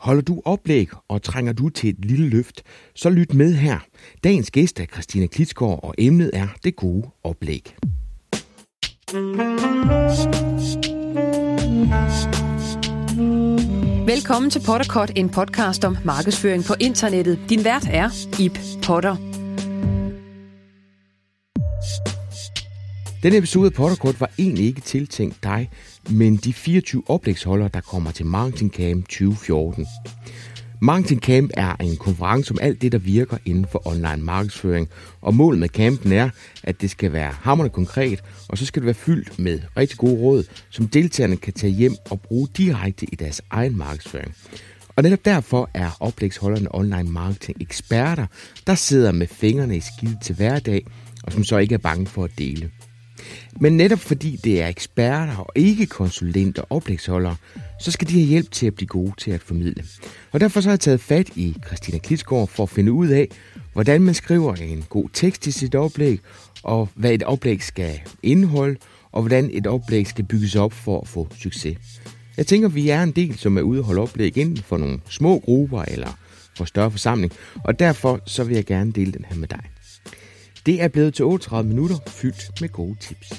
Holder du oplæg, og trænger du til et lille løft, så lyt med her. Dagens gæst er Christina Klitsgaard, og emnet er det gode oplæg. Velkommen til Potterkort, en podcast om markedsføring på internettet. Din vært er Ip Potter. Denne episode af Potterkort var egentlig ikke tiltænkt dig, men de 24 oplægsholdere, der kommer til Marketing Camp 2014. Marketing Camp er en konference om alt det, der virker inden for online markedsføring, og målet med campen er, at det skal være hammerne konkret, og så skal det være fyldt med rigtig gode råd, som deltagerne kan tage hjem og bruge direkte i deres egen markedsføring. Og netop derfor er oplægsholderne online marketing eksperter, der sidder med fingrene i skidt til hverdag, og som så ikke er bange for at dele. Men netop fordi det er eksperter og ikke konsulenter og oplægsholdere, så skal de have hjælp til at blive gode til at formidle. Og derfor så har jeg taget fat i Christina Klitsgaard for at finde ud af, hvordan man skriver en god tekst i sit oplæg, og hvad et oplæg skal indeholde, og hvordan et oplæg skal bygges op for at få succes. Jeg tænker, vi er en del, som er ude og holde oplæg inden for nogle små grupper eller for større forsamling, og derfor så vil jeg gerne dele den her med dig. Det er blevet til 38 minutter fyldt med gode tips.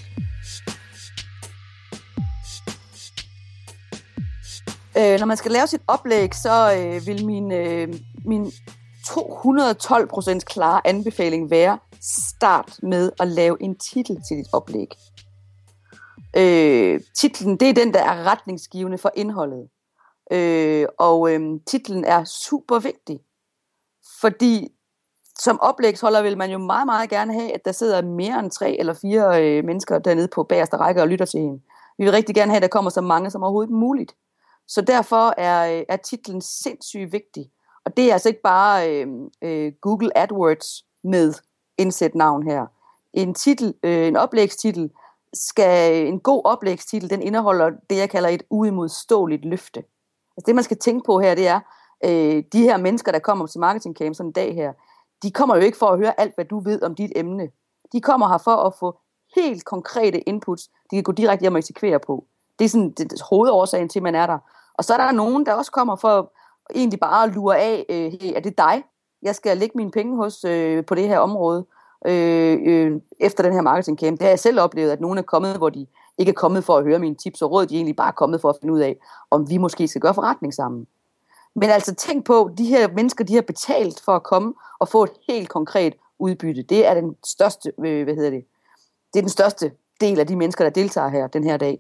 Øh, når man skal lave sit oplæg, så øh, vil min, øh, min 212% klare anbefaling være, start med at lave en titel til dit oplæg. Øh, titlen, det er den, der er retningsgivende for indholdet. Øh, og øh, titlen er super vigtig, fordi som oplægsholder vil man jo meget, meget gerne have, at der sidder mere end tre eller fire øh, mennesker dernede på bagerste række og lytter til en. Vi vil rigtig gerne have, at der kommer så mange som overhovedet muligt. Så derfor er, øh, er titlen sindssygt vigtig. Og det er altså ikke bare øh, øh, Google AdWords med indsæt navn her. En titel, øh, en oplægstitel, skal, en god oplægstitel, den indeholder det, jeg kalder et uimodståeligt løfte. Altså det, man skal tænke på her, det er, øh, de her mennesker, der kommer til marketing camp sådan en dag her, de kommer jo ikke for at høre alt, hvad du ved om dit emne. De kommer her for at få helt konkrete inputs, de kan gå direkte hjem og eksekvere på. Det er sådan det, det hovedårsagen til, at man er der. Og så er der nogen, der også kommer for egentlig bare at lure af, øh, hey, er det dig? Jeg skal lægge mine penge hos øh, på det her område øh, øh, efter den her marketingcamp. Det har jeg selv oplevet, at nogen er kommet, hvor de ikke er kommet for at høre mine tips og råd, de er egentlig bare kommet for at finde ud af, om vi måske skal gøre forretning sammen. Men altså tænk på, de her mennesker, de har betalt for at komme og få et helt konkret udbytte. Det er den største, øh, hvad hedder det, det er den største del af de mennesker, der deltager her den her dag.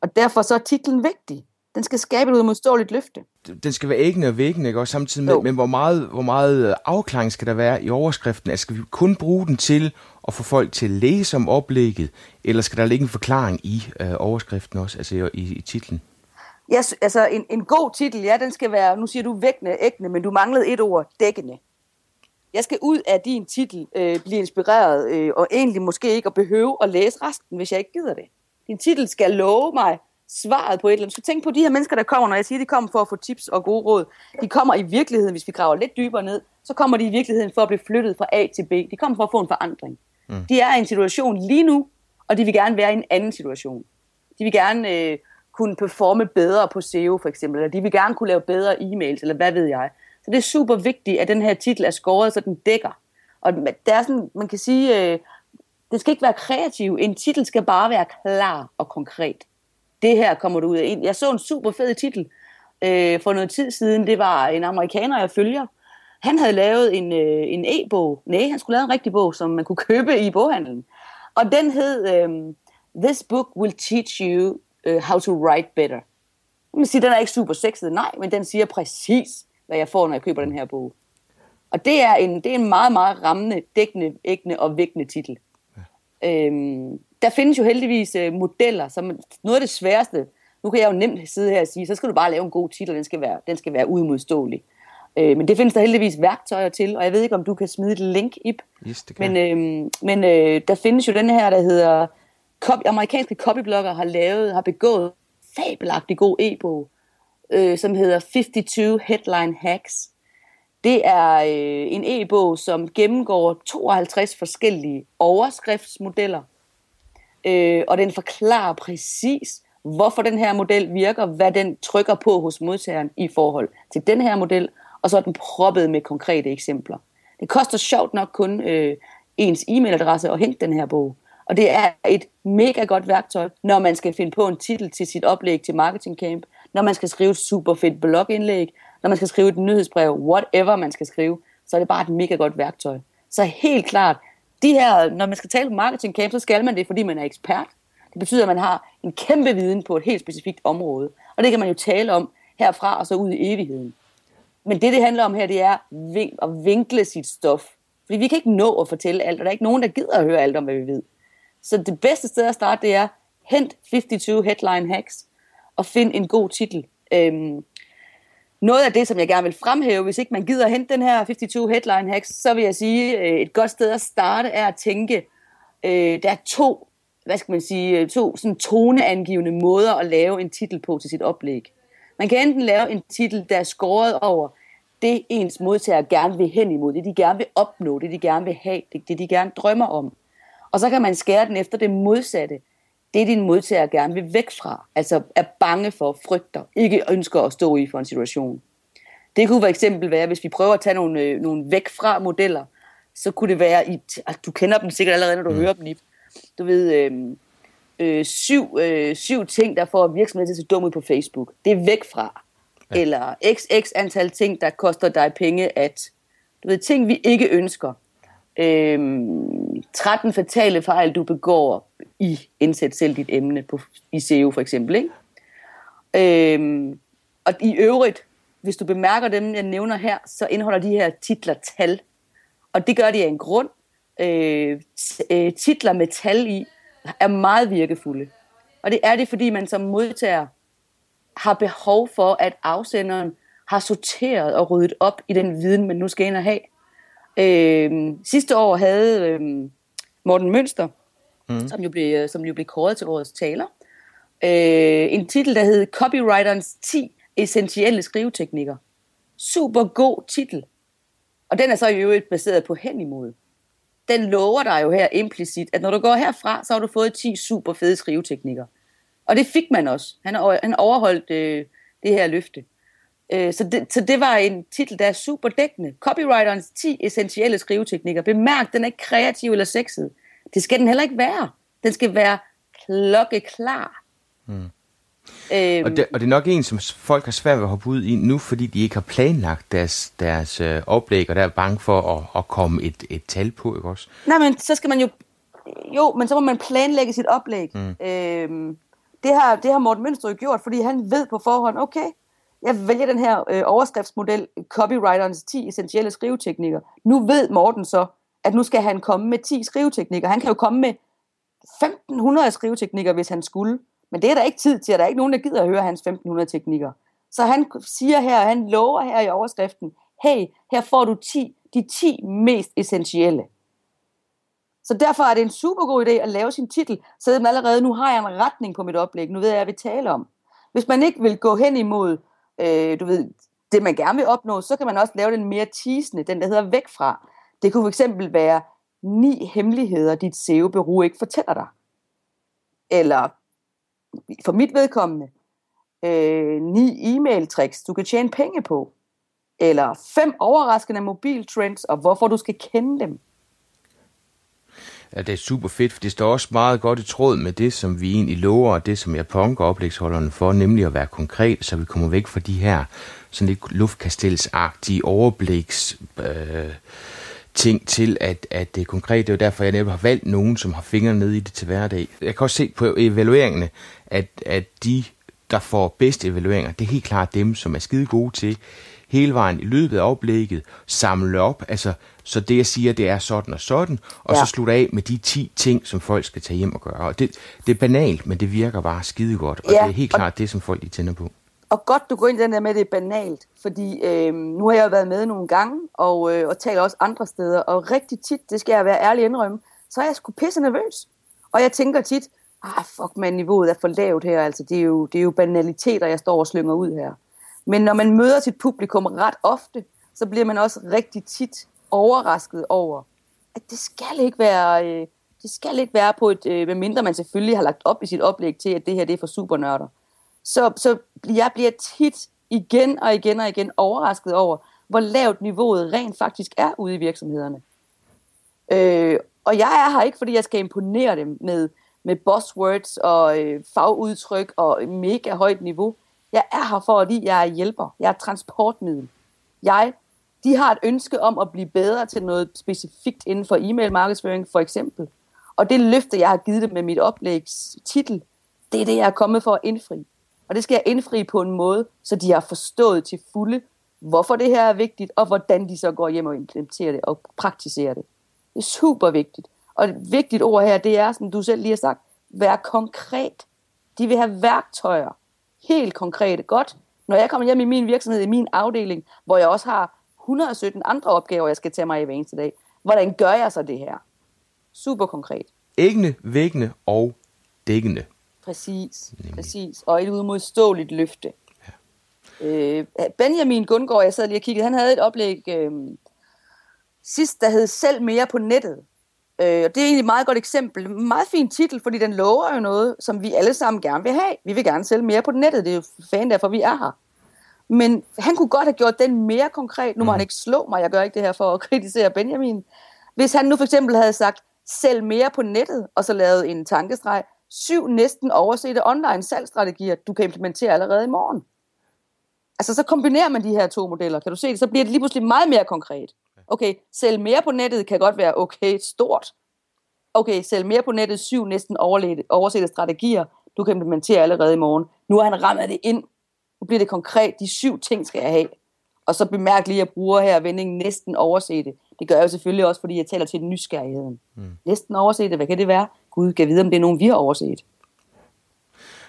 Og derfor så er titlen vigtig. Den skal skabe et udmodståeligt løfte. Den skal være æggende og væggende, ikke? Og samtidig med, men hvor meget, hvor meget øh, afklaring skal der være i overskriften? Altså, skal vi kun bruge den til at få folk til at læse om oplægget, eller skal der ligge en forklaring i øh, overskriften også, altså i, i, i titlen? Ja, altså en, en god titel, ja, den skal være, nu siger du vækkende, ægende, men du manglede et ord, dækkende. Jeg skal ud af din titel øh, blive inspireret, øh, og egentlig måske ikke at behøve at læse resten, hvis jeg ikke gider det. Din titel skal love mig svaret på et eller andet. Skal tænke på de her mennesker, der kommer, når jeg siger, de kommer for at få tips og gode råd. De kommer i virkeligheden, hvis vi graver lidt dybere ned, så kommer de i virkeligheden for at blive flyttet fra A til B. De kommer for at få en forandring. Mm. De er i en situation lige nu, og de vil gerne være i en anden situation. De vil gerne øh, kunne performe bedre på SEO for eksempel, eller de vil gerne kunne lave bedre e-mails, eller hvad ved jeg. Så det er super vigtigt, at den her titel er skåret, så den dækker. Og der er sådan, man kan sige, øh, det skal ikke være kreativ. En titel skal bare være klar og konkret. Det her kommer du ud af. Jeg så en super fed titel øh, for noget tid siden. Det var en amerikaner, jeg følger. Han havde lavet en, øh, en e-bog. Nej, han skulle lave en rigtig bog, som man kunne købe i boghandlen. Og den hed øh, This book will teach you uh, how to write better. Man siger, den er ikke super sexet, nej, men den siger præcis, hvad jeg får, når jeg køber den her bog. Og det er en, det er en meget, meget rammende, dækkende, æggende og vækkende titel. Ja. Øhm, der findes jo heldigvis uh, modeller, som noget af det sværeste, nu kan jeg jo nemt sidde her og sige, så skal du bare lave en god titel, den skal være, den skal være udmodståelig. Øh, men det findes der heldigvis værktøjer til, og jeg ved ikke, om du kan smide et link, Ip. Yes, det kan. Men, øh, men øh, der findes jo den her, der hedder copy, amerikanske copyblogger har lavet, har begået fabelagtig god e-bog, øh, som hedder 52 Headline Hacks. Det er øh, en e-bog, som gennemgår 52 forskellige overskriftsmodeller, øh, og den forklarer præcis, hvorfor den her model virker, hvad den trykker på hos modtageren i forhold til den her model, og så er den proppet med konkrete eksempler. Det koster sjovt nok kun øh, ens e-mailadresse at hente den her bog. Og det er et mega godt værktøj, når man skal finde på en titel til sit oplæg til Marketing Camp, når man skal skrive et super fedt blogindlæg, når man skal skrive et nyhedsbrev, whatever man skal skrive, så er det bare et mega godt værktøj. Så helt klart, de her, når man skal tale på Marketing Camp, så skal man det, fordi man er ekspert. Det betyder, at man har en kæmpe viden på et helt specifikt område. Og det kan man jo tale om herfra og så ud i evigheden. Men det, det handler om her, det er at vinkle sit stof. Fordi vi kan ikke nå at fortælle alt, og der er ikke nogen, der gider at høre alt om, hvad vi ved. Så det bedste sted at starte, det er hent 52 headline hacks og find en god titel. Øhm, noget af det, som jeg gerne vil fremhæve, hvis ikke man gider hente den her 52 headline hacks, så vil jeg sige, øh, et godt sted at starte er at tænke, øh, der er to, hvad skal man sige, øh, to sådan toneangivende måder at lave en titel på til sit oplæg. Man kan enten lave en titel, der er skåret over det, ens modtager gerne vil hen imod, det de gerne vil opnå, det de gerne vil have, det, det de gerne drømmer om. Og så kan man skære den efter det modsatte. Det din modtager gerne vil væk fra. Altså er bange for, frygter, ikke ønsker at stå i for en situation. Det kunne for eksempel være, hvis vi prøver at tage nogle, øh, nogle væk fra modeller, så kunne det være, i, altså, du kender dem sikkert allerede, når du mm. hører dem, Du ved, øh, øh, syv, øh, syv ting, der får virksomheden til at se dum ud på Facebook. Det er væk fra. Ja. Eller xx antal ting, der koster dig penge at... Du ved, ting vi ikke ønsker. Øhm, 13 fatale fejl, du begår i indsæt selv dit emne på, i SEO for eksempel. Ikke? Øhm, og i øvrigt, hvis du bemærker dem, jeg nævner her, så indeholder de her titler tal. Og det gør de af en grund. Øh, øh, titler med tal i er meget virkefulde. Og det er det, fordi man som modtager har behov for, at afsenderen har sorteret og ryddet op i den viden, man nu skal ind og have. Øh, sidste år havde øh, Morten Mønster, mm. som, jo blev, som jo blev kåret til årets taler, øh, en titel, der hed Copywriterens 10 essentielle skriveteknikker. Super god titel. Og den er så i øvrigt baseret på hen imod. Den lover dig jo her implicit, at når du går herfra, så har du fået 10 super fede skriveteknikker. Og det fik man også. Han, han overholdt øh, det her løfte. Øh, så, det, så det var en titel, der er super dækkende. Copywriterens 10 essentielle skriveteknikker. Bemærk, den er ikke kreativ eller sexet. Det skal den heller ikke være. Den skal være klokkeklar. Mm. Øhm, og, det, og det er nok en, som folk har svært ved at hoppe ud i nu, fordi de ikke har planlagt deres, deres øh, oplæg, og der er bange for at, at komme et, et tal på, ikke også? Nej, men så skal man jo... Jo, men så må man planlægge sit oplæg. Mm. Øhm, det, har, det har Morten Mønster jo gjort, fordi han ved på forhånd, okay, jeg vælger den her øh, overskriftsmodel, copywriterens 10 essentielle skriveteknikker. Nu ved Morten så, at nu skal han komme med 10 skriveteknikker. Han kan jo komme med 1500 skriveteknikker, hvis han skulle. Men det er der ikke tid til, og der er ikke nogen, der gider at høre hans 1500 teknikker. Så han siger her, han lover her i overskriften, hey, her får du 10, de 10 mest essentielle. Så derfor er det en super god idé at lave sin titel, så man allerede, nu har jeg en retning på mit oplæg, nu ved jeg, hvad vi taler om. Hvis man ikke vil gå hen imod, øh, du ved, det man gerne vil opnå, så kan man også lave den mere teasende, den der hedder væk fra. Det kunne fx være ni hemmeligheder, dit SEO-bureau ikke fortæller dig. Eller for mit vedkommende, øh, ni e-mail tricks, du kan tjene penge på. Eller fem overraskende mobiltrends, og hvorfor du skal kende dem. Ja, det er super fedt, for det står også meget godt i tråd med det, som vi egentlig lover, og det, som jeg punker oplægsholderne for, nemlig at være konkret, så vi kommer væk fra de her sådan lidt luftkastelsagtige overbliks øh, ting til, at, at det er konkret. Det er jo derfor, jeg netop har valgt nogen, som har fingrene nede i det til hverdag. Jeg kan også se på evalueringerne, at, at de, der får bedste evalueringer, det er helt klart dem, som er skide gode til hele vejen i løbet af oplægget, samle op, altså, så det jeg siger, det er sådan og sådan, og ja. så slutte af med de 10 ting, som folk skal tage hjem og gøre. Og det, det er banalt, men det virker bare skide godt, og ja, det er helt klart og, det, som folk lige tænder på. Og godt, du går ind i den der med, at det er banalt, fordi øh, nu har jeg jo været med nogle gange, og, øh, og taler også andre steder, og rigtig tit, det skal jeg være ærlig indrømme, så er jeg sgu pisse nervøs. Og jeg tænker tit, ah fuck man, niveauet er for lavt her, altså det er jo, det er jo banaliteter, jeg står og slynger ud her. Men når man møder sit publikum ret ofte, så bliver man også rigtig tit overrasket over, at det skal ikke være øh, Det skal ikke være på et, øh, medmindre man selvfølgelig har lagt op i sit oplæg til, at det her det er for supernørder. Så, så jeg bliver tit igen og igen og igen overrasket over, hvor lavt niveauet rent faktisk er ude i virksomhederne. Øh, og jeg er her ikke, fordi jeg skal imponere dem med, med buzzwords og øh, fagudtryk og mega højt niveau. Jeg er her for, fordi jeg er hjælper. Jeg er transportmiddel. Jeg, de har et ønske om at blive bedre til noget specifikt inden for e-mail markedsføring, for eksempel. Og det løfte, jeg har givet dem med mit oplægstitel, det er det, jeg er kommet for at indfri. Og det skal jeg indfri på en måde, så de har forstået til fulde, hvorfor det her er vigtigt, og hvordan de så går hjem og implementerer det og praktiserer det. Det er super vigtigt. Og et vigtigt ord her, det er, som du selv lige har sagt, vær konkret. De vil have værktøjer. Helt konkrete. Godt. Når jeg kommer hjem i min virksomhed, i min afdeling, hvor jeg også har 117 andre opgaver, jeg skal tage mig i hver eneste dag. Hvordan gør jeg så det her? Super konkret. Æggende, væggende og dækkende. Præcis, Nemlig. præcis. Og et udmodståeligt løfte. Ja. Øh, Benjamin Gundgaard, jeg sad lige og kiggede, han havde et oplæg øh, sidst, der hed Selv mere på nettet. Øh, det er egentlig et meget godt eksempel. Meget fin titel, fordi den lover jo noget, som vi alle sammen gerne vil have. Vi vil gerne sælge mere på nettet. Det er jo fan derfor, vi er her. Men han kunne godt have gjort den mere konkret. Nu må mm. han ikke slå mig, jeg gør ikke det her for at kritisere Benjamin. Hvis han nu for eksempel havde sagt, sælg mere på nettet, og så lavet en tankestreg, syv næsten oversete online salgsstrategier, du kan implementere allerede i morgen. Altså, så kombinerer man de her to modeller. Kan du se det? Så bliver det lige pludselig meget mere konkret. Okay, sælg mere på nettet kan godt være okay stort. Okay, sælg mere på nettet, syv næsten oversete strategier, du kan implementere allerede i morgen. Nu har han ramt det ind. Nu bliver det konkret. De syv ting skal jeg have. Og så bemærk lige, at jeg bruger her vendingen næsten oversete. Det gør jeg jo selvfølgelig også, fordi jeg taler til nysgerrigheden. Mm. Næsten oversete, hvad kan det være? Gud kan vide, om det er nogen, vi har overset.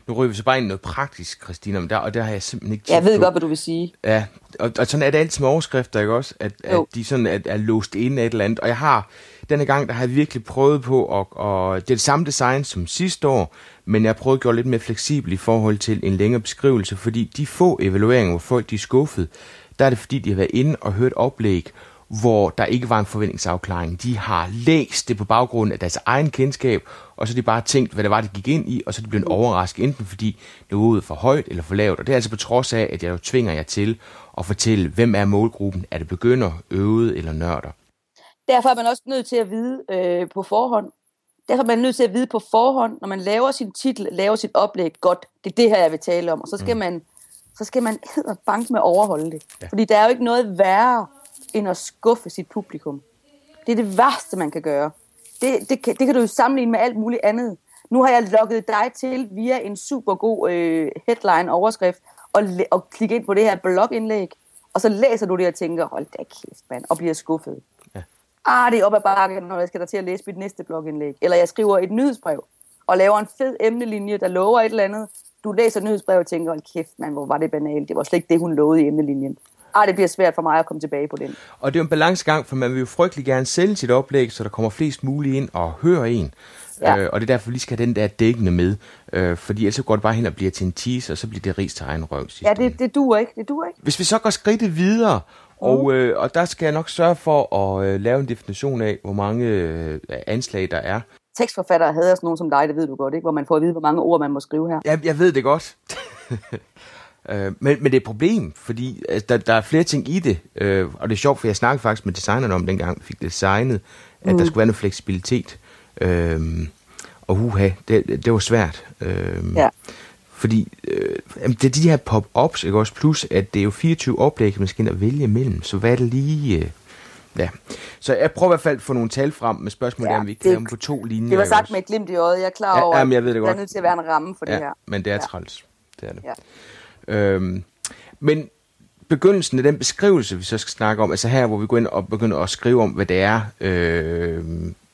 Nu ryger vi så bare ind noget praktisk, Christina, men der, og der har jeg simpelthen ikke Jeg ved godt, hvad du vil sige. Ja, og, og sådan er det altid med overskrifter, ikke også? At, at de sådan er, er låst ind af et eller andet. Og jeg har, denne gang, der har jeg virkelig prøvet på, og, og det er det samme design som sidste år, men jeg har prøvet at gøre lidt mere fleksibel i forhold til en længere beskrivelse, fordi de få evalueringer, hvor folk de er skuffet, der er det fordi, de har været inde og hørt oplæg, hvor der ikke var en forventningsafklaring. De har læst det på baggrund af deres egen kendskab, og så har de bare tænkt, hvad det var, de gik ind i, og så er de blevet overrasket, enten fordi niveauet er for højt eller for lavt. Og det er altså på trods af, at jeg jo tvinger jer til at fortælle, hvem er målgruppen? Er det begynder, øvet eller nørder? Derfor er man også nødt til at vide øh, på forhånd. Derfor er man nødt til at vide på forhånd, når man laver sin titel, laver sit oplæg godt. Det er det her, jeg vil tale om. Og så skal mm. man så skal man banke med at overholde det. Ja. Fordi der er jo ikke noget værre, end at skuffe sit publikum. Det er det værste, man kan gøre. Det, det, kan, det kan du jo sammenligne med alt muligt andet. Nu har jeg logget dig til via en super god øh, headline-overskrift, og, og klikke ind på det her blogindlæg, og så læser du det og tænker, hold da kæft, mand, og bliver skuffet. Ja. Ah, det er op ad bakken, når jeg skal der til at læse mit næste blogindlæg. Eller jeg skriver et nyhedsbrev, og laver en fed emnelinje, der lover et eller andet. Du læser nyhedsbrev og tænker, hold kæft, mand, hvor var det banalt. Det var slet ikke det, hun lovede i emnelinjen ah, det bliver svært for mig at komme tilbage på den. Og det er jo en balancegang, for man vil jo frygtelig gerne sælge sit oplæg, så der kommer flest muligt ind og hører en. Ja. Øh, og det er derfor, vi skal have den der dækkende med. Øh, fordi ellers går det bare hen og bliver til en teaser, og så bliver det ris til egen røv. Ja, det, det duer ikke. Det duer ikke. Hvis vi så går skridtet videre, og, uh. øh, og der skal jeg nok sørge for at øh, lave en definition af, hvor mange øh, anslag der er. Tekstforfattere havde sådan nogen som dig, det ved du godt, ikke? hvor man får at vide, hvor mange ord man må skrive her. Ja, jeg ved det godt. Øh, men, men det er et problem, fordi altså, der, der er flere ting i det, øh, og det er sjovt, for jeg snakkede faktisk med designeren om, dengang vi fik det designet, at mm. der skulle være noget fleksibilitet. Øh, og huha, det, det var svært. Øh, ja. Fordi øh, det er de her pop-ups, ikke også? Plus, at det er jo 24 oplæg, man skal ind og vælge imellem. Så hvad er det lige... Øh, ja. Så jeg prøver i hvert fald at få nogle tal frem med spørgsmål, ja, om vi kan lave dem på to linjer. Det var sagt med et glimt i øjet. Jeg er klar over, ja, jeg ved det godt. der er nødt til at være en ramme for ja, det her. men det er ja. træls. Det er det. Ja. Øhm, men begyndelsen af den beskrivelse, vi så skal snakke om, altså her, hvor vi går ind og begynder at skrive om, hvad det er, øh,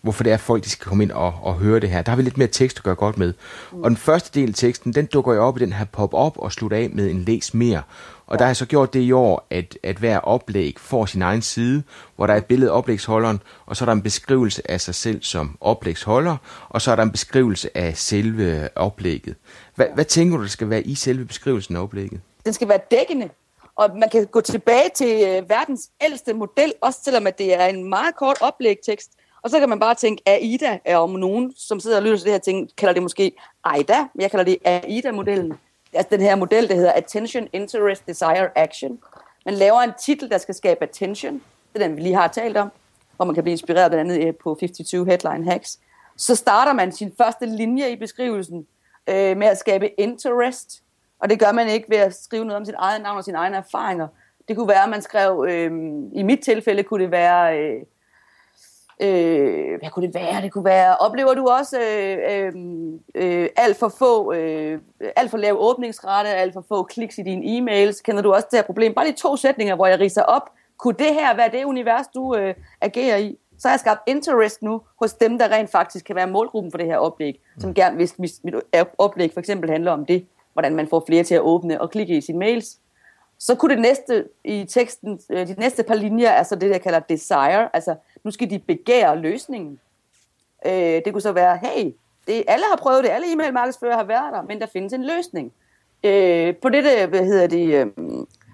hvorfor det er, at folk de skal komme ind og, og høre det her. Der har vi lidt mere tekst at gøre godt med. Mm. Og den første del af teksten, den dukker jo op i den her pop-up og slutter af med en læs mere. Og ja. der har jeg så gjort det i år, at, at hver oplæg får sin egen side, hvor der er et billede af oplægsholderen, og så er der en beskrivelse af sig selv som oplægsholder, og så er der en beskrivelse af selve oplægget. Hvad, hvad tænker du, der skal være i selve beskrivelsen af oplægget? Den skal være dækkende, og man kan gå tilbage til øh, verdens ældste model, også selvom at det er en meget kort oplægtekst, og så kan man bare tænke, AIDA er om nogen, som sidder og lytter til det her ting, kalder det måske AIDA, men jeg kalder det AIDA-modellen. Altså den her model, der hedder Attention, Interest, Desire, Action. Man laver en titel, der skal skabe attention. Det er den, vi lige har talt om, hvor man kan blive inspireret blandt andet eh, på 52 Headline Hacks. Så starter man sin første linje i beskrivelsen øh, med at skabe interest. Og det gør man ikke ved at skrive noget om sit eget navn og sine egne erfaringer. Det kunne være, at man skrev, øh, i mit tilfælde kunne det være... Øh, Øh, hvad kunne det være? Det kunne være, oplever du også øh, øh, øh, alt for få, øh, alt for lav åbningsrate, alt for få kliks i dine e-mails? Kender du også det her problem? Bare lige to sætninger, hvor jeg riser op. Kunne det her være det univers, du øh, agerer i? Så har jeg skabt interest nu hos dem, der rent faktisk kan være målgruppen for det her oplæg. Som gerne, hvis mit oplæg for eksempel handler om det, hvordan man får flere til at åbne og klikke i sine mails. Så kunne det næste i teksten, øh, de næste par linjer, altså det, jeg kalder desire, altså nu skal de begære løsningen. Øh, det kunne så være, hey, det, alle har prøvet det, alle e-mail markedsfører har været der, men der findes en løsning. Øh, på dette, hvad hedder det, øh,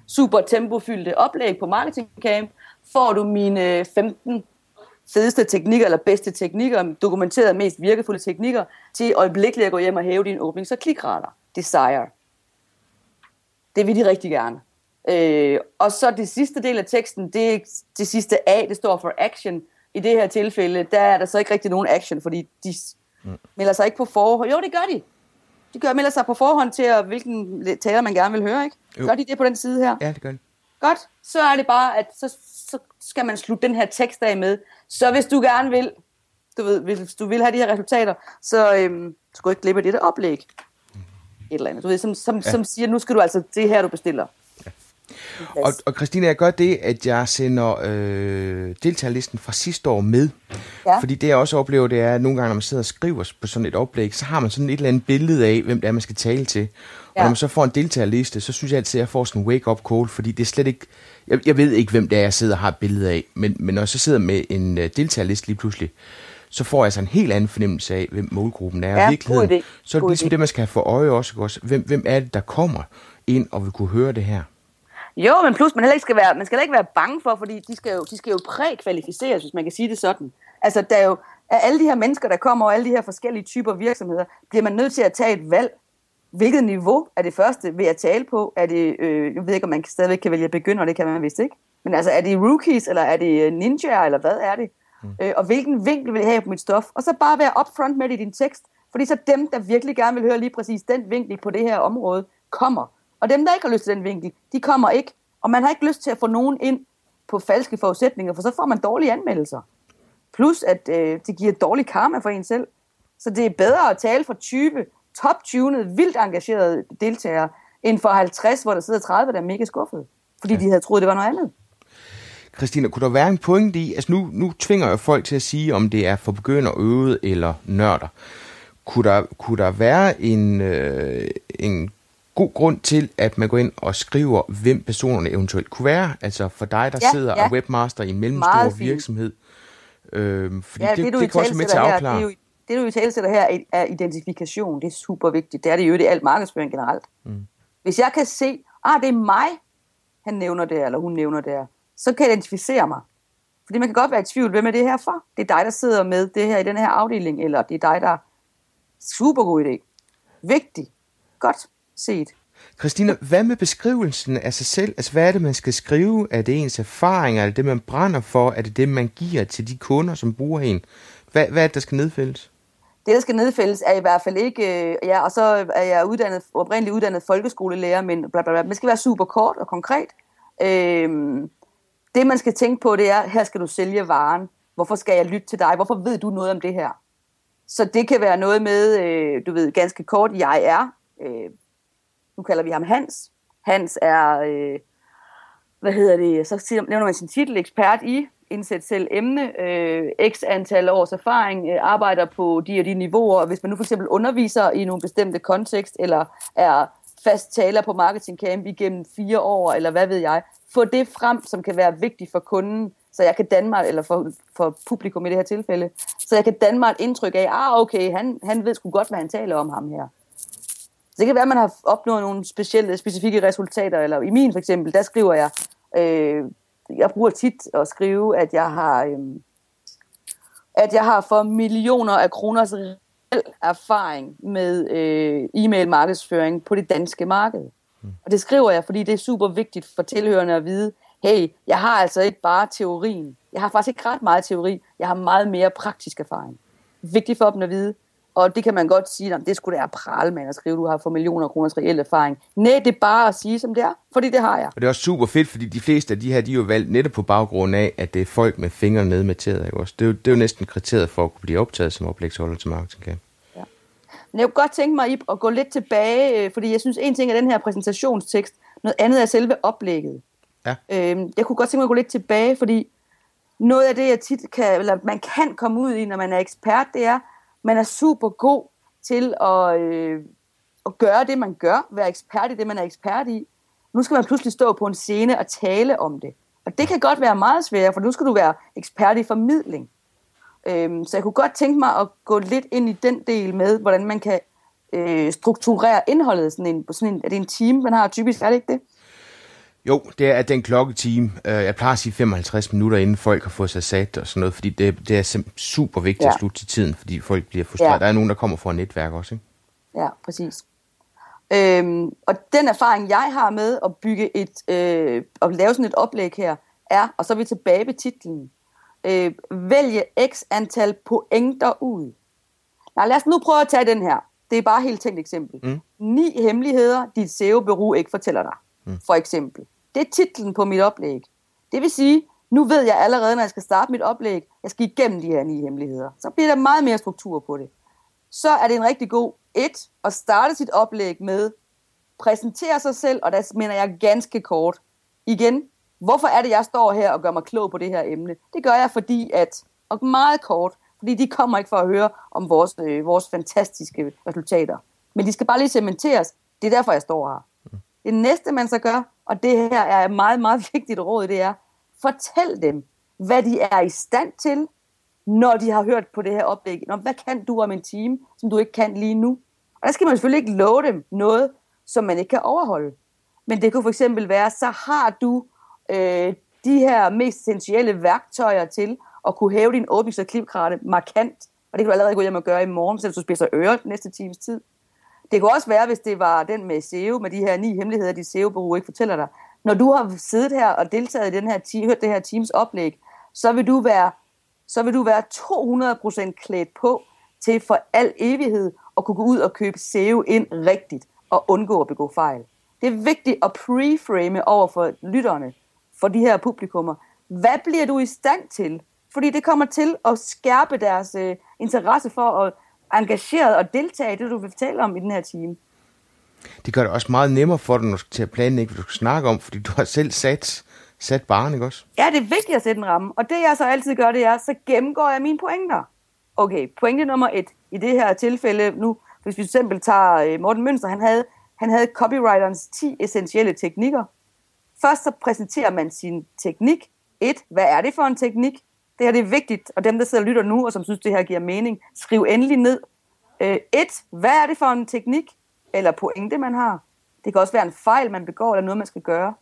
super tempofyldte oplæg på Marketing Camp, får du mine 15 fedeste teknikker, eller bedste teknikker, dokumenteret mest virkefulde teknikker, til øjeblikkeligt at gå hjem og hæve din åbnings- og klikrater. Desire. Det vil de rigtig gerne. Øh, og så det sidste del af teksten, det, det sidste A, det står for action. I det her tilfælde, der er der så ikke rigtig nogen action, fordi de mm. melder sig ikke på forhånd. Jo, det gør de. De gør, melder sig på forhånd til, at, hvilken taler man gerne vil høre, ikke? Jo. Gør de det på den side her? Ja, det gør de. Godt, så er det bare, at så, så skal man slutte den her tekst af med. Så hvis du gerne vil, du ved, hvis du vil have de her resultater, så øhm, så gå ikke af det der oplæg. Et eller andet, du ved, som, som, ja. som siger, nu skal du altså, det her, du bestiller. Og, og Christina, jeg gør det, at jeg sender øh, deltagerlisten fra sidste år med. Ja. Fordi det jeg også oplever, det er, at nogle gange, når man sidder og skriver på sådan et oplæg, så har man sådan et eller andet billede af, hvem det er, man skal tale til. Og når man så får en deltagerliste, så synes jeg altid, at jeg får sådan en wake-up call, fordi det er slet ikke... Jeg, jeg ved ikke, hvem det er, jeg sidder og har et billede af, men, men når jeg så sidder med en uh, deltagerliste lige pludselig, så får jeg altså en helt anden fornemmelse af, hvem målgruppen er. Ja, virkeligheden, så er det ligesom det, man skal have for øje også. også. Hvem, hvem er det, der kommer ind og vil kunne høre det her? Jo, men plus man heller ikke skal være, man skal ikke være bange for, fordi de skal jo, de skal jo prækvalificeres, hvis man kan sige det sådan. Altså, der er jo, af alle de her mennesker, der kommer, og alle de her forskellige typer virksomheder, bliver man nødt til at tage et valg. Hvilket niveau er det første ved at tale på? Er det, øh, jeg ved ikke, om man stadigvæk kan vælge begynder, det kan man vist ikke. Men altså, er det rookies, eller er det ninja, eller hvad er det? Mm. Øh, og hvilken vinkel vil jeg have på mit stof? Og så bare være upfront med det i din tekst. Fordi så dem, der virkelig gerne vil høre lige præcis den vinkel på det her område, kommer. Og dem, der ikke har lyst til den vinkel, de kommer ikke. Og man har ikke lyst til at få nogen ind på falske forudsætninger, for så får man dårlige anmeldelser. Plus, at øh, det giver dårlig karma for en selv. Så det er bedre at tale for 20 top-tunede, vildt engagerede deltagere, end for 50, hvor der sidder 30, der er mega skuffede. Fordi ja. de havde troet, det var noget andet. Christina, kunne der være en pointe i, altså nu, nu tvinger jeg folk til at sige, om det er for begynder, øvet eller nørder. Kunne der, kunne der være en, øh, en god grund til, at man går ind og skriver, hvem personerne eventuelt kunne være. Altså for dig, der ja, sidder ja. og webmaster i en mellemstor virksomhed. Øhm, fordi ja, det, det, det, det kan også med til at afklare. Her, det, jo, det, du i her, er identifikation. Det er super vigtigt. Det er det jo det alt markedsføring generelt. Mm. Hvis jeg kan se, ah, det er mig, han nævner det, eller hun nævner det, så kan jeg identificere mig. Fordi man kan godt være i tvivl, hvem er det her for? Det er dig, der sidder med det her i den her afdeling, eller det er dig, der... Super god idé. Vigtigt. Godt set. Christina, hvad med beskrivelsen af sig selv? Altså, hvad er det, man skal skrive? Er det ens erfaringer? Er det det, man brænder for? Er det det, man giver til de kunder, som bruger en? Hvad, hvad er det, der skal nedfældes? Det, der skal nedfældes, er i hvert fald ikke... Øh, ja, og så er jeg uddannet, oprindeligt uddannet folkeskolelærer, men bla, bla, bla. det skal være super kort og konkret. Øhm, det, man skal tænke på, det er, her skal du sælge varen. Hvorfor skal jeg lytte til dig? Hvorfor ved du noget om det her? Så det kan være noget med, øh, du ved, ganske kort, jeg er øh, nu kalder vi ham Hans. Hans er, øh, hvad hedder det, så nævner man sin titel, ekspert i indsæt selv emne, øh, x antal års erfaring, øh, arbejder på de og de niveauer, og hvis man nu for eksempel underviser i nogle bestemte kontekst, eller er fast taler på Marketing Camp igennem fire år, eller hvad ved jeg, få det frem, som kan være vigtigt for kunden, så jeg kan danne mig, eller for, for publikum i det her tilfælde, så jeg kan danne mig et indtryk af, ah okay, han, han ved sgu godt, hvad han taler om ham her. Så det kan være, at man har opnået nogle specielle, specifikke resultater, eller i min for eksempel, der skriver jeg, øh, jeg bruger tit at skrive, at jeg har øh, at jeg har for millioner af kroners erfaring med øh, e-mail markedsføring på det danske marked. Mm. Og det skriver jeg, fordi det er super vigtigt for tilhørende at vide, hey, jeg har altså ikke bare teorien. Jeg har faktisk ikke ret meget teori. Jeg har meget mere praktisk erfaring. Vigtigt for dem at vide. Og det kan man godt sige, at det skulle da prale med at skrive, du har for millioner kroners reel erfaring. Nej, det er bare at sige, som det er, fordi det har jeg. Og det er også super fedt, fordi de fleste af de her, de er jo valgt netop på baggrund af, at det er folk med fingrene nede med tæder, ikke også? Det er, jo, det er jo næsten kriteriet for at kunne blive optaget som oplægsholder til marketing. Ja. Men jeg kunne godt tænke mig at gå lidt tilbage, øh, fordi jeg synes, en ting er den her præsentationstekst, noget andet er selve oplægget. Ja. Øhm, jeg kunne godt tænke mig at gå lidt tilbage, fordi noget af det, jeg tit kan, eller man kan komme ud i, når man er ekspert, det er, man er super god til at, øh, at gøre det, man gør, være ekspert i det, man er ekspert i. Nu skal man pludselig stå på en scene og tale om det. Og det kan godt være meget sværere, for nu skal du være ekspert i formidling. Øhm, så jeg kunne godt tænke mig at gå lidt ind i den del med, hvordan man kan øh, strukturere indholdet. Sådan en, sådan en, er det en team, man har typisk, er det ikke det? Jo, det er den klokketime. Øh, jeg plejer at sige 55 minutter, inden folk har fået sig sat og sådan noget, fordi det, det er super vigtigt ja. at slutte til tiden, fordi folk bliver frustreret. Ja. Der er nogen, der kommer fra et netværk også, ikke? Ja, præcis. Øhm, og den erfaring, jeg har med at bygge et, øh, at lave sådan et oplæg her, er, og så er vi tilbage ved titlen, øh, vælge x antal pointer ud. Nej, lad os nu prøve at tage den her. Det er bare helt tænkt eksempel. Mm. Ni hemmeligheder, dit SEO-bureau ikke fortæller dig, mm. for eksempel. Det er titlen på mit oplæg. Det vil sige, nu ved jeg allerede, når jeg skal starte mit oplæg, jeg skal igennem de her ni hemmeligheder. Så bliver der meget mere struktur på det. Så er det en rigtig god et at starte sit oplæg med præsentere sig selv, og der mener jeg ganske kort. Igen, hvorfor er det, jeg står her og gør mig klog på det her emne? Det gør jeg, fordi at, og meget kort, fordi de kommer ikke for at høre om vores, øh, vores fantastiske resultater. Men de skal bare lige cementeres. Det er derfor, jeg står her. Det næste, man så gør, og det her er et meget, meget vigtigt råd, det er, fortæl dem, hvad de er i stand til, når de har hørt på det her oplæg. Nå, hvad kan du om en time, som du ikke kan lige nu? Og der skal man selvfølgelig ikke love dem noget, som man ikke kan overholde. Men det kunne for eksempel være, så har du øh, de her mest essentielle værktøjer til at kunne hæve din åbnings- og klipkrate markant. Og det kan du allerede gå hjem og gøre i morgen, selvom du spiser ører næste times tid. Det kunne også være, hvis det var den med SEO, med de her ni hemmeligheder, de SEO-bureau ikke fortæller dig. Når du har siddet her og deltaget i den her, hørt det her teams oplæg, så vil du være, så vil du være 200% klædt på til for al evighed at kunne gå ud og købe SEO ind rigtigt og undgå at begå fejl. Det er vigtigt at preframe over for lytterne, for de her publikummer. Hvad bliver du i stand til? Fordi det kommer til at skærpe deres øh, interesse for at engageret og deltage i det, du vil fortælle om i den her time. Det gør det også meget nemmere for dig, når du skal til at planlægge, hvad du skal snakke om, fordi du har selv sat, sat barn, ikke også? Ja, det er vigtigt at sætte en ramme. Og det jeg så altid gør, det er, så gennemgår jeg mine pointer. Okay, pointe nummer et. I det her tilfælde nu, hvis vi for eksempel tager øh, Morten Mønster, han havde, han havde copywriterens 10 essentielle teknikker. Først så præsenterer man sin teknik. Et, hvad er det for en teknik? Det her det er vigtigt, og dem, der sidder og lytter nu, og som synes, det her giver mening, skriv endelig ned. Øh, et, hvad er det for en teknik eller pointe, man har? Det kan også være en fejl, man begår, eller noget, man skal gøre.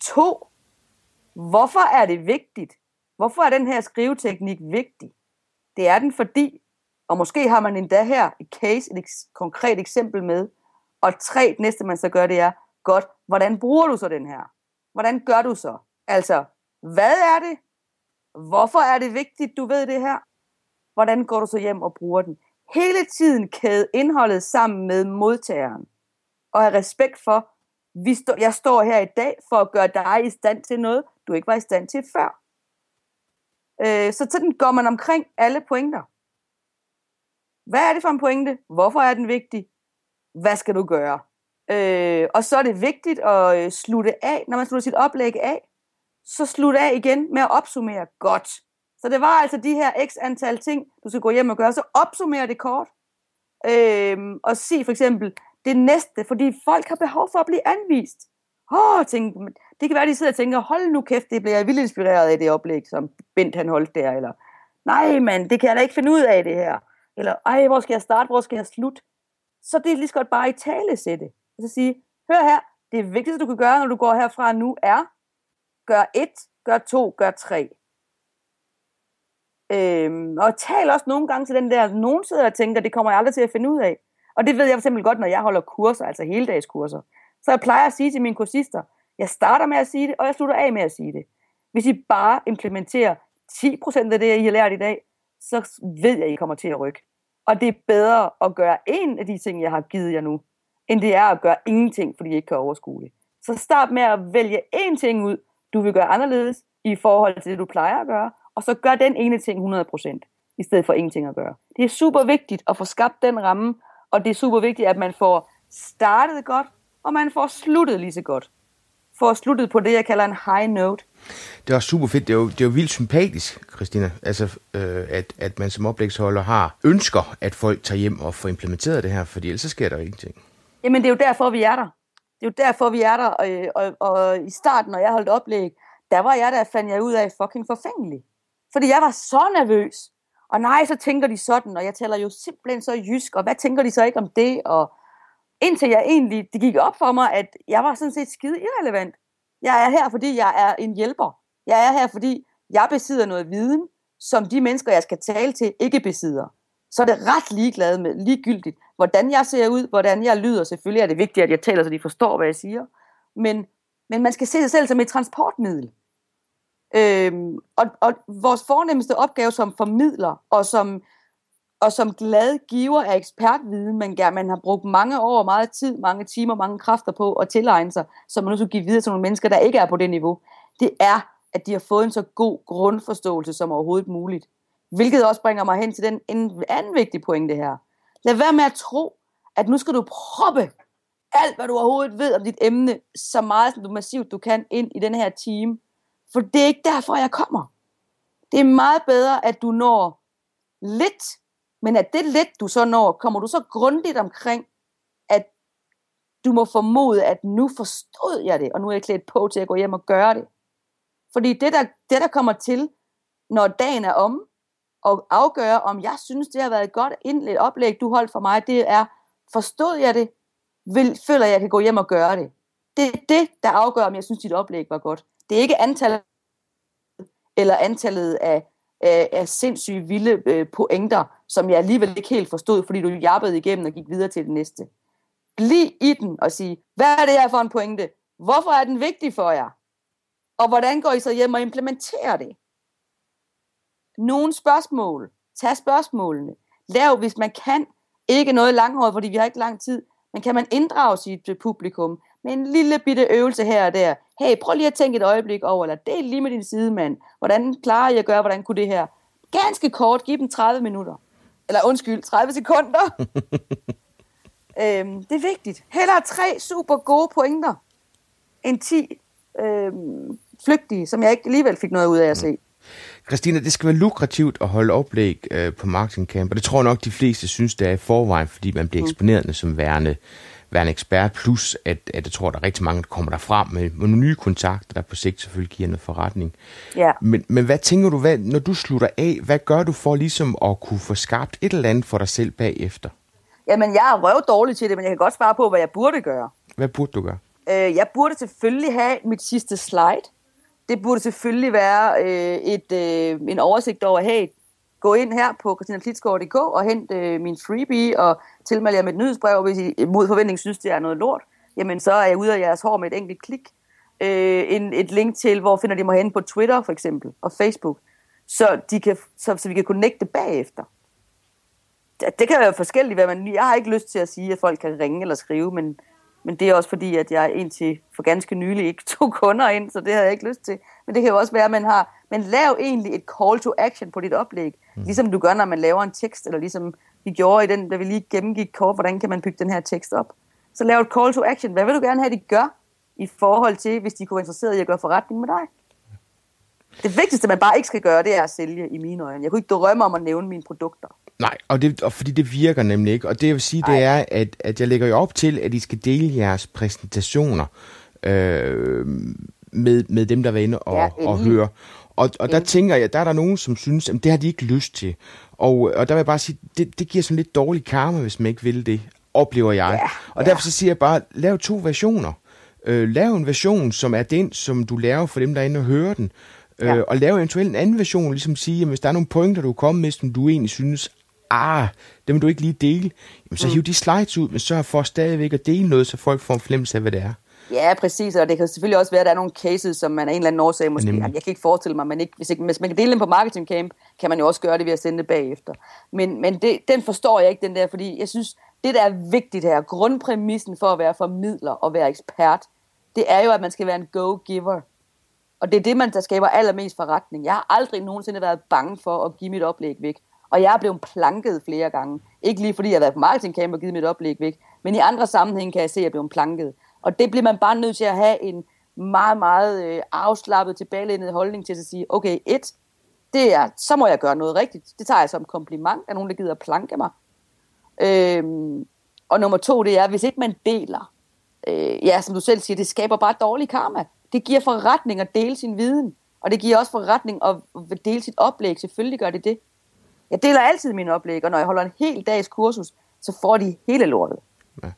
To, hvorfor er det vigtigt? Hvorfor er den her skriveteknik vigtig? Det er den, fordi, og måske har man endda her et case, et konkret eksempel med, og tre, det næste man så gør, det er, godt, hvordan bruger du så den her? Hvordan gør du så? Altså, hvad er det? Hvorfor er det vigtigt, du ved det her? Hvordan går du så hjem og bruger den? Hele tiden kæde indholdet sammen med modtageren. Og have respekt for, vi stå, jeg står her i dag for at gøre dig i stand til noget, du ikke var i stand til før. Øh, så sådan går man omkring alle pointer. Hvad er det for en pointe? Hvorfor er den vigtig? Hvad skal du gøre? Øh, og så er det vigtigt at øh, slutte af, når man slutter sit oplæg af, så slut af igen med at opsummere godt. Så det var altså de her x antal ting, du skal gå hjem og gøre. Så opsummere det kort. Øhm, og sig for eksempel det næste, fordi folk har behov for at blive anvist. Åh, tænk, det kan være, de sidder og tænker, hold nu kæft, det bliver jeg vildt inspireret af det oplæg, som Bent han holdt der. Eller, nej mand, det kan jeg da ikke finde ud af det her. Eller, ej, hvor skal jeg starte, hvor skal jeg slutte? Så det er lige så godt bare i tale sætte. Og så sige, hør her, det vigtigste, du kan gøre, når du går herfra nu, er, gør et, gør to, gør tre. Øhm, og tal også nogle gange til den der, nogen sidder og tænker, det kommer jeg aldrig til at finde ud af. Og det ved jeg for eksempel godt, når jeg holder kurser, altså heldagskurser. Så jeg plejer at sige til mine kursister, jeg starter med at sige det, og jeg slutter af med at sige det. Hvis I bare implementerer 10% af det, I har lært i dag, så ved jeg, at I kommer til at rykke. Og det er bedre at gøre en af de ting, jeg har givet jer nu, end det er at gøre ingenting, fordi I ikke kan overskue det. Så start med at vælge én ting ud, du vil gøre anderledes i forhold til det, du plejer at gøre, og så gør den ene ting 100%, i stedet for ingenting at gøre. Det er super vigtigt at få skabt den ramme, og det er super vigtigt, at man får startet godt, og man får sluttet lige så godt. Får sluttet på det, jeg kalder en high note. Det er super fedt. Det er jo, det er jo vildt sympatisk, Christina, altså, øh, at, at man som oplægsholder har ønsker, at folk tager hjem og får implementeret det her, fordi ellers så sker der ingenting. Jamen, det er jo derfor, vi er der. Det er jo derfor, vi er der, og, og, og i starten, når jeg holdt oplæg, der var jeg der, fandt jeg ud af fucking forfængelig. Fordi jeg var så nervøs. Og nej, så tænker de sådan, og jeg taler jo simpelthen så jysk, og hvad tænker de så ikke om det? Og indtil jeg egentlig, det gik op for mig, at jeg var sådan set skide irrelevant. Jeg er her, fordi jeg er en hjælper. Jeg er her, fordi jeg besidder noget viden, som de mennesker, jeg skal tale til, ikke besidder. Så er det ret ligeglad med, ligegyldigt, hvordan jeg ser ud, hvordan jeg lyder. Selvfølgelig er det vigtigt, at jeg taler, så de forstår, hvad jeg siger. Men, men man skal se sig selv som et transportmiddel. Øhm, og, og vores fornemmeste opgave som formidler og som, og som glad giver af ekspertviden, man, gør, man har brugt mange år, meget tid, mange timer, mange kræfter på at tilegne sig, som man nu skal give videre til nogle mennesker, der ikke er på det niveau, det er, at de har fået en så god grundforståelse som overhovedet muligt. Hvilket også bringer mig hen til den en anden vigtig pointe her. Lad være med at tro, at nu skal du proppe alt, hvad du overhovedet ved om dit emne, så meget som du massivt du kan ind i den her time. For det er ikke derfor, jeg kommer. Det er meget bedre, at du når lidt, men at det lidt, du så når, kommer du så grundigt omkring, at du må formode, at nu forstod jeg det, og nu er jeg klædt på til at gå hjem og gøre det. Fordi det der, det, der kommer til, når dagen er om, og afgøre, om jeg synes, det har været et godt indlæg oplæg, du holdt for mig, det er, forstod jeg det, vil, føler jeg, jeg kan gå hjem og gøre det. Det er det, der afgør, om jeg synes, dit oplæg var godt. Det er ikke antallet eller antallet af, af, af sindssyge vilde øh, pointer, som jeg alligevel ikke helt forstod, fordi du jappede igennem og gik videre til det næste. Bliv i den og sige, hvad er det her for en pointe? Hvorfor er den vigtig for jer? Og hvordan går I så hjem og implementerer det? Nogle spørgsmål. Tag spørgsmålene. Lav, hvis man kan, ikke noget langhåret, fordi vi har ikke lang tid, men kan man inddrage sit publikum med en lille bitte øvelse her og der. Hey, prøv lige at tænke et øjeblik over, eller del lige med din sidemand. Hvordan klarer jeg at gøre, hvordan kunne det her? Ganske kort, giv dem 30 minutter. Eller undskyld, 30 sekunder. øhm, det er vigtigt. Heller tre super gode pointer, end 10 øhm, flygtige, som jeg ikke alligevel fik noget ud af at se. Christina, det skal være lukrativt at holde oplæg øh, på Marketing Camp, og det tror jeg nok, de fleste synes, det er i forvejen, fordi man bliver mm. eksponeret som værende, værende ekspert, plus at, at jeg tror, der er rigtig mange, der kommer derfra med, med nogle nye kontakter, der på sigt selvfølgelig giver noget forretning. Ja. Men, men hvad tænker du, hvad, når du slutter af, hvad gør du for ligesom at kunne få skabt et eller andet for dig selv bagefter? Jamen, jeg er røv dårlig til det, men jeg kan godt svare på, hvad jeg burde gøre. Hvad burde du gøre? Øh, jeg burde selvfølgelig have mit sidste slide, det burde selvfølgelig være øh, et, øh, en oversigt over, hey, gå ind her på christinaklitsgaard.dk og hent øh, min freebie og tilmelde jer mit nyhedsbrev, hvis I mod forventning synes, det er noget lort. Jamen, så er jeg ude af jeres hår med et enkelt klik. Øh, en, et link til, hvor finder de mig hen på Twitter for eksempel, og Facebook, så, de kan, så, så vi kan connecte bagefter. Det, det kan være forskelligt, hvad man... Jeg har ikke lyst til at sige, at folk kan ringe eller skrive, men men det er også fordi, at jeg indtil for ganske nylig ikke tog kunder ind, så det havde jeg ikke lyst til. Men det kan jo også være, at man har... Men lav egentlig et call to action på dit oplæg. Mm. Ligesom du gør, når man laver en tekst, eller ligesom vi gjorde i den, da vi lige gennemgik kort, hvordan kan man bygge den her tekst op. Så lav et call to action. Hvad vil du gerne have, de gør i forhold til, hvis de kunne være interesseret i at gøre forretning med dig? Det vigtigste, man bare ikke skal gøre, det er at sælge i mine øjne. Jeg kunne ikke drømme om at nævne mine produkter. Nej, og, det, og fordi det virker nemlig ikke. Og det jeg vil sige, det er, at, at jeg lægger jo op til, at I skal dele jeres præsentationer øh, med, med dem, der var inde og, ja, og høre. Og, og der tænker jeg, der er der nogen, som synes, at det har de ikke lyst til. Og, og der vil jeg bare sige, det, det giver sådan lidt dårlig karma, hvis man ikke vil det, oplever jeg. Ja, og derfor så siger jeg bare, lav to versioner. Øh, lav en version, som er den, som du laver for dem, der er inde og hører den. Ja. Øh, og lave eventuelt en anden version, ligesom sige, at hvis der er nogle pointer, du er kommet med, som du egentlig synes, ah, dem vil du ikke lige dele, jamen så mm. hiv de slides ud, men sørg for stadigvæk at dele noget, så folk får en fornemmelse af, hvad det er. Ja, præcis, og det kan selvfølgelig også være, at der er nogle cases, som man af en eller anden årsag måske, Jamen. jeg kan ikke forestille mig, men ikke, hvis, ikke, hvis man kan dele dem på Marketing Camp, kan man jo også gøre det ved at sende det bagefter. Men, men det, den forstår jeg ikke, den der, fordi jeg synes, det der er vigtigt her, grundpræmissen for at være formidler og være ekspert, det er jo, at man skal være en go-giver. Og det er det, man der skaber allermest forretning. Jeg har aldrig nogensinde været bange for at give mit oplæg væk. Og jeg er blevet planket flere gange. Ikke lige fordi jeg har været på marketingcamp og givet mit oplæg væk, men i andre sammenhænge kan jeg se, at jeg er blevet planket. Og det bliver man bare nødt til at have en meget, meget øh, afslappet, tilbagelænet holdning til at sige, okay, et, det er, så må jeg gøre noget rigtigt. Det tager jeg som kompliment, at nogen, der gider at planke mig. Øhm, og nummer to, det er, hvis ikke man deler, øh, ja, som du selv siger, det skaber bare dårlig karma. Det giver forretning at dele sin viden, og det giver også forretning at dele sit oplæg. Selvfølgelig gør det det. Jeg deler altid min oplæg, og når jeg holder en hel dags kursus, så får de hele lortet. Ja.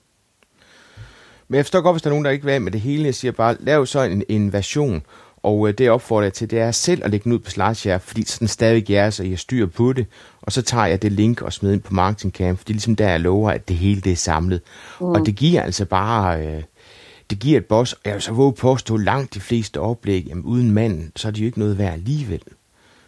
Men jeg forstår godt, hvis der er nogen, der ikke vil med det hele. Jeg siger bare, lav så en, en version, og øh, det jeg opfordrer jeg til, det er selv at lægge den ud på SlideShare, fordi så den stadig er, så jeg styr på det. Og så tager jeg det link og smider ind på Marketing Camp, for det er ligesom der, jeg lover, at det hele det er samlet. Mm. Og det giver altså bare... Øh, det giver et boss, og jeg vil så våge påstå langt de fleste oplæg, jamen uden manden, så er det jo ikke noget værd alligevel.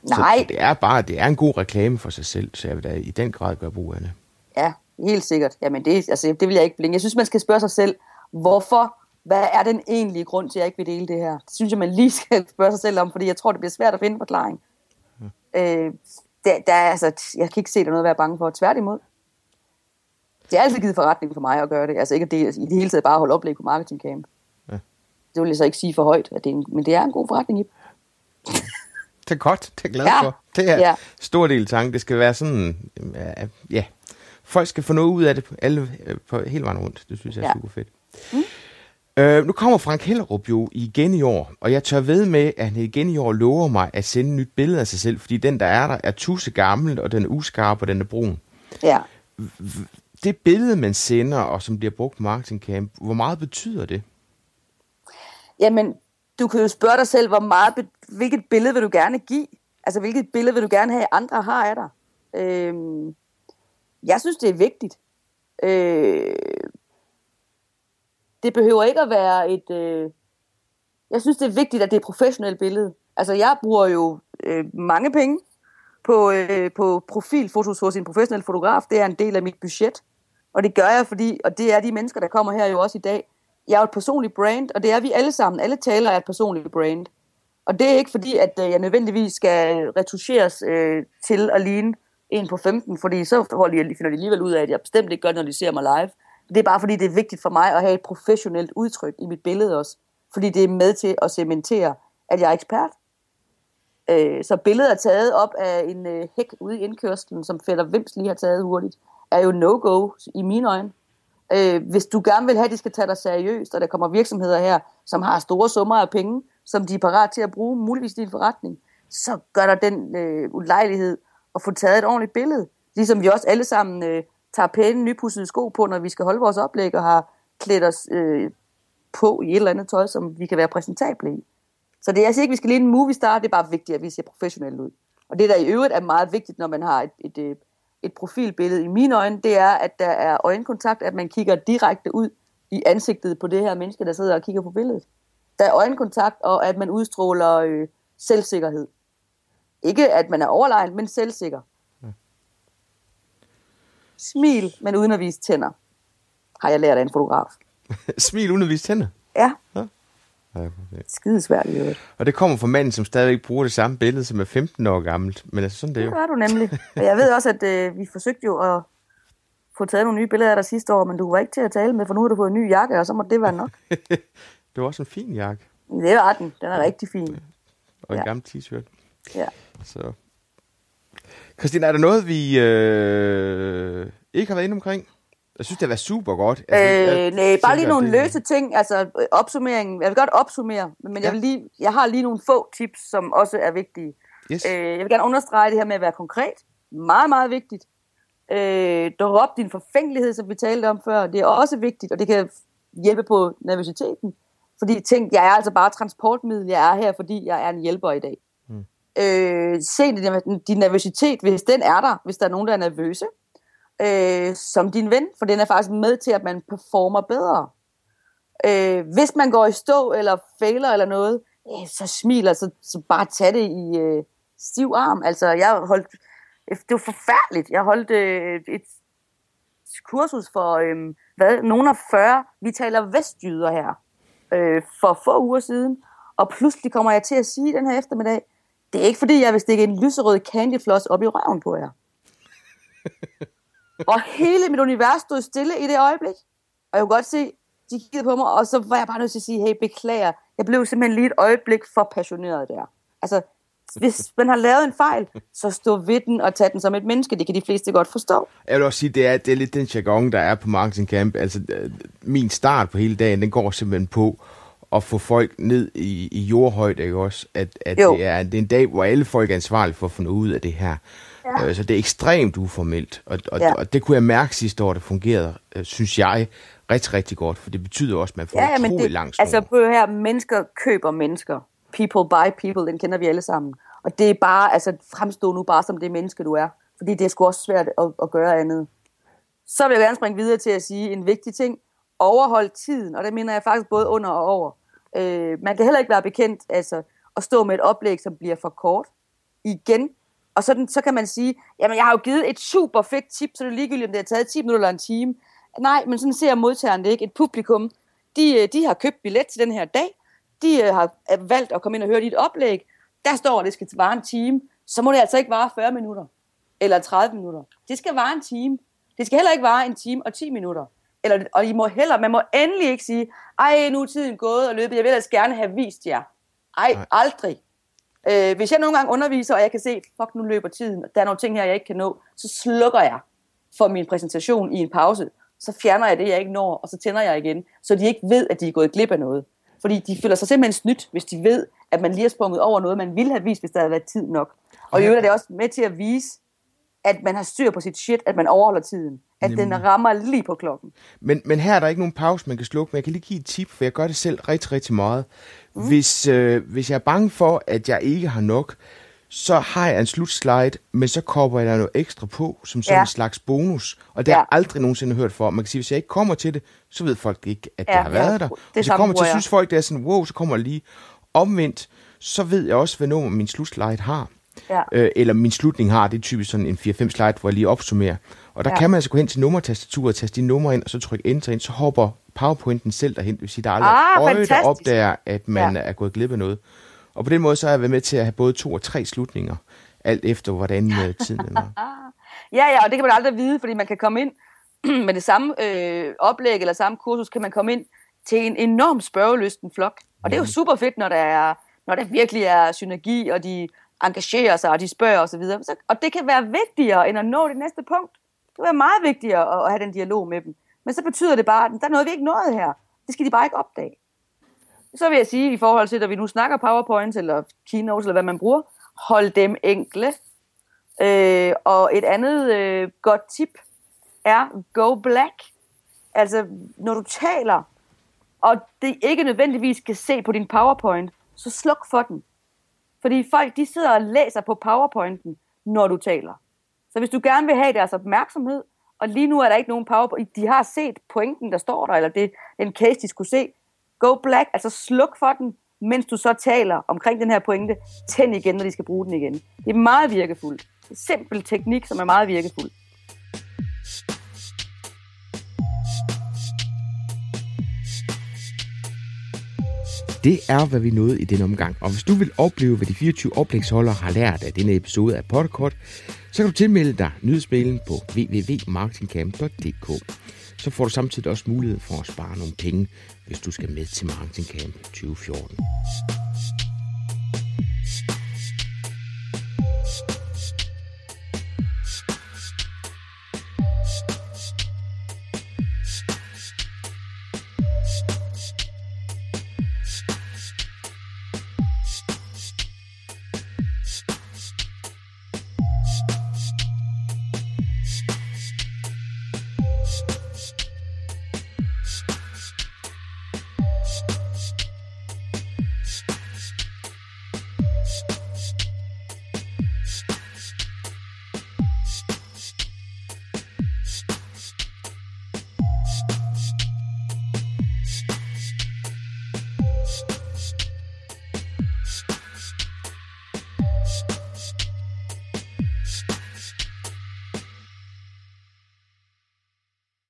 Nej. Så, det er bare det er en god reklame for sig selv, så jeg vil da i den grad gøre brug af det. Ja, helt sikkert. Jamen det, altså, det vil jeg ikke blinke. Jeg synes, man skal spørge sig selv, hvorfor, hvad er den egentlige grund til, at jeg ikke vil dele det her? Det synes jeg, man lige skal spørge sig selv om, fordi jeg tror, det bliver svært at finde forklaring. Ja. Øh, der, der, altså, jeg kan ikke se, der er noget at være bange for. Tværtimod. Det er altid givet forretning for mig at gøre det. Altså ikke at det, i det hele taget bare holde oplæg på marketing camp. Ja. Det vil jeg så ikke sige for højt, at det er en, men det er en god forretning i. det er godt, det er glad ja. for. Det er ja. stor del tanke. Det skal være sådan, ja, folk skal få noget ud af det alle, på hele vejen rundt. Det synes jeg er ja. super fedt. Mm. Øh, nu kommer Frank Hellerup jo igen i år, og jeg tør ved med, at han igen i år lover mig at sende et nyt billede af sig selv, fordi den, der er der, er tusse gammel, og den er uskarp, og den er brun. Ja. Det billede, man sender, og som bliver brugt på Marketing Camp, hvor meget betyder det? Jamen, du kan jo spørge dig selv, hvor meget, hvilket billede vil du gerne give? Altså, hvilket billede vil du gerne have, andre har af dig? Øhm, jeg synes, det er vigtigt. Øh, det behøver ikke at være et... Øh, jeg synes, det er vigtigt, at det er et professionelt billede. Altså, jeg bruger jo øh, mange penge på, øh, på profilfotos hos en professionel fotograf. Det er en del af mit budget. Og det gør jeg, fordi, og det er de mennesker, der kommer her jo også i dag, jeg er jo et personligt brand, og det er vi alle sammen. Alle taler er et personligt brand. Og det er ikke fordi, at øh, jeg nødvendigvis skal øh, retuscheres øh, til at ligne en på 15, fordi så finder de alligevel ud af, at jeg bestemt ikke gør når de ser mig live. Det er bare fordi, det er vigtigt for mig at have et professionelt udtryk i mit billede også. Fordi det er med til at cementere, at jeg er ekspert. Øh, så billedet er taget op af en øh, hæk ude i indkørslen, som Fætter Vims lige har taget hurtigt, er jo no-go i mine øjne. Øh, hvis du gerne vil have, at de skal tage dig seriøst, og der kommer virksomheder her, som har store summer af penge, som de er parat til at bruge, muligvis i din forretning, så gør der den øh, ulejlighed at få taget et ordentligt billede. Ligesom vi også alle sammen øh, tager pæne, nypudsede sko på, når vi skal holde vores oplæg, og har klædt os øh, på i et eller andet tøj, som vi kan være præsentable i. Så det er altså ikke, at vi skal lige en movie star, det er bare vigtigt, at vi ser professionelle ud. Og det, der i øvrigt er meget vigtigt, når man har et, et, et, et profilbillede i mine øjne, det er, at der er øjenkontakt, at man kigger direkte ud i ansigtet på det her menneske, der sidder og kigger på billedet. Der er øjenkontakt, og at man udstråler øh, selvsikkerhed. Ikke at man er overlegen, men selvsikker. Smil, men uden at vise tænder, har jeg lært af en fotograf. Smil uden at vise tænder? Ja. Ja. Skidesvært i øvrigt. Og det kommer fra manden, som stadigvæk bruger det samme billede, som er 15 år gammelt. Men altså, sådan det er jo. Det er du nemlig. Og jeg ved også, at øh, vi forsøgte jo at få taget nogle nye billeder af dig sidste år, men du var ikke til at tale med, for nu har du fået en ny jakke, og så må det være nok. det var også en fin jakke. Det var den. Den er rigtig fin. Og en ja. gammel t-shirt. Ja. Så. Christine, er der noget, vi øh, ikke har været inde omkring? Jeg synes, det var super godt. Altså, øh, nej, bare lige nogle det... løse ting. Altså opsummeringen. Jeg vil godt opsummere, men ja. jeg, vil lige, jeg har lige nogle få tips, som også er vigtige. Yes. Øh, jeg vil gerne understrege det her med at være konkret. Meget, meget vigtigt. Øh, drop din forfængelighed, som vi talte om før. Det er også vigtigt, og det kan hjælpe på nervøsiteten. Fordi tænk, jeg er altså bare transportmiddel. Jeg er her, fordi jeg er en hjælper i dag. Øh, se din, din nervøsitet, hvis den er der, hvis der er nogen, der er nervøse, øh, som din ven, for den er faktisk med til, at man performer bedre. Øh, hvis man går i stå, eller fejler eller noget, øh, så smiler, så, så bare tag det i øh, stiv arm. Altså, jeg holdt, det var forfærdeligt. Jeg holdt øh, et kursus for, øh, hvad, nogen af 40, vi taler vestjyder her, øh, for få uger siden, og pludselig kommer jeg til at sige den her eftermiddag, det er ikke fordi, jeg vil stikke en lyserød candyfloss op i røven på jer. og hele mit univers stod stille i det øjeblik. Og jeg kunne godt se, de kiggede på mig, og så var jeg bare nødt til at sige, hey, beklager. Jeg blev simpelthen lige et øjeblik for passioneret der. Altså, hvis man har lavet en fejl, så stå ved den og tag den som et menneske. Det kan de fleste godt forstå. Jeg vil også sige, det er, det er lidt den jargon, der er på Marketing Camp. Altså, øh, min start på hele dagen, den går simpelthen på at få folk ned i, i jordhøjde, ikke også? At, at det, er, det er en dag, hvor alle folk er ansvarlige for at få noget ud af det her. Ja. Øh, så det er ekstremt uformelt, og, og, ja. og det kunne jeg mærke sidste år, det fungerede, øh, synes jeg, rigtig, rigtig godt, for det betyder også, at man får ja, ja, utrolig langt Altså på her, mennesker køber mennesker. People buy people, den kender vi alle sammen. Og det er bare, altså fremstå nu bare som det menneske, du er. Fordi det er sgu også svært at, at gøre andet. Så vil jeg gerne springe videre til at sige en vigtig ting. Overhold tiden, og det mener jeg faktisk både under og over. Øh, man kan heller ikke være bekendt altså, at stå med et oplæg, som bliver for kort. Igen. Og sådan, så kan man sige, jamen jeg har jo givet et super fedt tip, så det er ligegyldigt, om det har taget 10 minutter eller en time. Nej, men sådan ser modtageren det ikke. Et publikum, de, øh, de har købt billet til den her dag. De øh, har valgt at komme ind og høre dit oplæg. Der står, at det skal vare en time. Så må det altså ikke vare 40 minutter. Eller 30 minutter. Det skal vare en time. Det skal heller ikke vare en time og 10 minutter. Eller, og I må heller, man må endelig ikke sige, ej, nu er tiden gået og løbet, jeg vil ellers gerne have vist jer. Ej, Nej. aldrig. Øh, hvis jeg nogle gange underviser, og jeg kan se, fuck, nu løber tiden, og der er nogle ting her, jeg ikke kan nå, så slukker jeg for min præsentation i en pause, så fjerner jeg det, jeg ikke når, og så tænder jeg igen, så de ikke ved, at de er gået glip af noget. Fordi de føler sig simpelthen snydt, hvis de ved, at man lige har sprunget over noget, man ville have vist, hvis der havde været tid nok. Og i øvrigt er det også med til at vise, at man har styr på sit shit, at man overholder tiden. At Jamen. den rammer lige på klokken. Men, men her er der ikke nogen pause, man kan slukke, men jeg kan lige give et tip, for jeg gør det selv rigtig, rigtig meget. Mm. Hvis, øh, hvis jeg er bange for, at jeg ikke har nok, så har jeg en slutslide, men så kopper jeg der noget ekstra på, som sådan ja. en slags bonus. Og det ja. har jeg aldrig nogensinde hørt for. Man kan sige, hvis jeg ikke kommer til det, så ved folk ikke, at ja, det har været ja. der. Det så kommer til, synes folk, det er sådan, wow, så kommer lige omvendt. Så ved jeg også, hvad nummer min slutslide har. Ja. Øh, eller min slutning har, det er typisk sådan en 4-5 slide, hvor jeg lige opsummerer. Og der ja. kan man altså gå hen til nummertastaturet, taste de numre ind, og så trykke enter ind, så hopper PowerPointen selv derhen. Det vil sige, der er aldrig ah, øje, der opdager, at man ja. er gået glip af noget. Og på den måde så har jeg været med til at have både to og tre slutninger, alt efter hvordan uh, tiden er. ja, ja, og det kan man aldrig vide, fordi man kan komme ind med det samme øh, oplæg eller samme kursus, kan man komme ind til en enorm spørgelysten flok. Og det er jo super fedt, når der, er, når der virkelig er synergi, og de engagerer sig, og de spørger osv. Så, og det kan være vigtigere, end at nå det næste punkt. Det var meget vigtigt at, at have den dialog med dem. Men så betyder det bare, at der er noget, vi ikke nåede her. Det skal de bare ikke opdage. Så vil jeg sige, i forhold til, at vi nu snakker PowerPoint eller Keynote, eller hvad man bruger, hold dem enkle. Øh, og et andet øh, godt tip er go black. Altså, når du taler, og det ikke nødvendigvis kan se på din PowerPoint, så sluk for den. Fordi folk, de sidder og læser på PowerPointen, når du taler. Så hvis du gerne vil have deres opmærksomhed, og lige nu er der ikke nogen PowerPoint, de har set pointen, der står der, eller det, den case, de skulle se, go black, altså sluk for den, mens du så taler omkring den her pointe, tænd igen, når de skal bruge den igen. Det er meget virkefuldt. Simpel teknik, som er meget virkefuld. Det er, hvad vi nåede i den omgang. Og hvis du vil opleve, hvad de 24 oplægsholdere har lært af denne episode af Podcast, så kan du tilmelde dig nyhedsmailen på www.marketingcamp.dk så får du samtidig også mulighed for at spare nogle penge, hvis du skal med til Marketing Camp 2014.